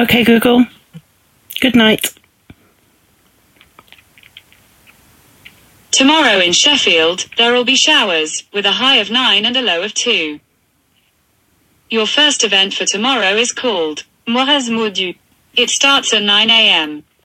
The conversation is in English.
Okay, Google. Good night. Tomorrow in Sheffield, there will be showers, with a high of 9 and a low of 2. Your first event for tomorrow is called Moires Mordu. It starts at 9 a.m.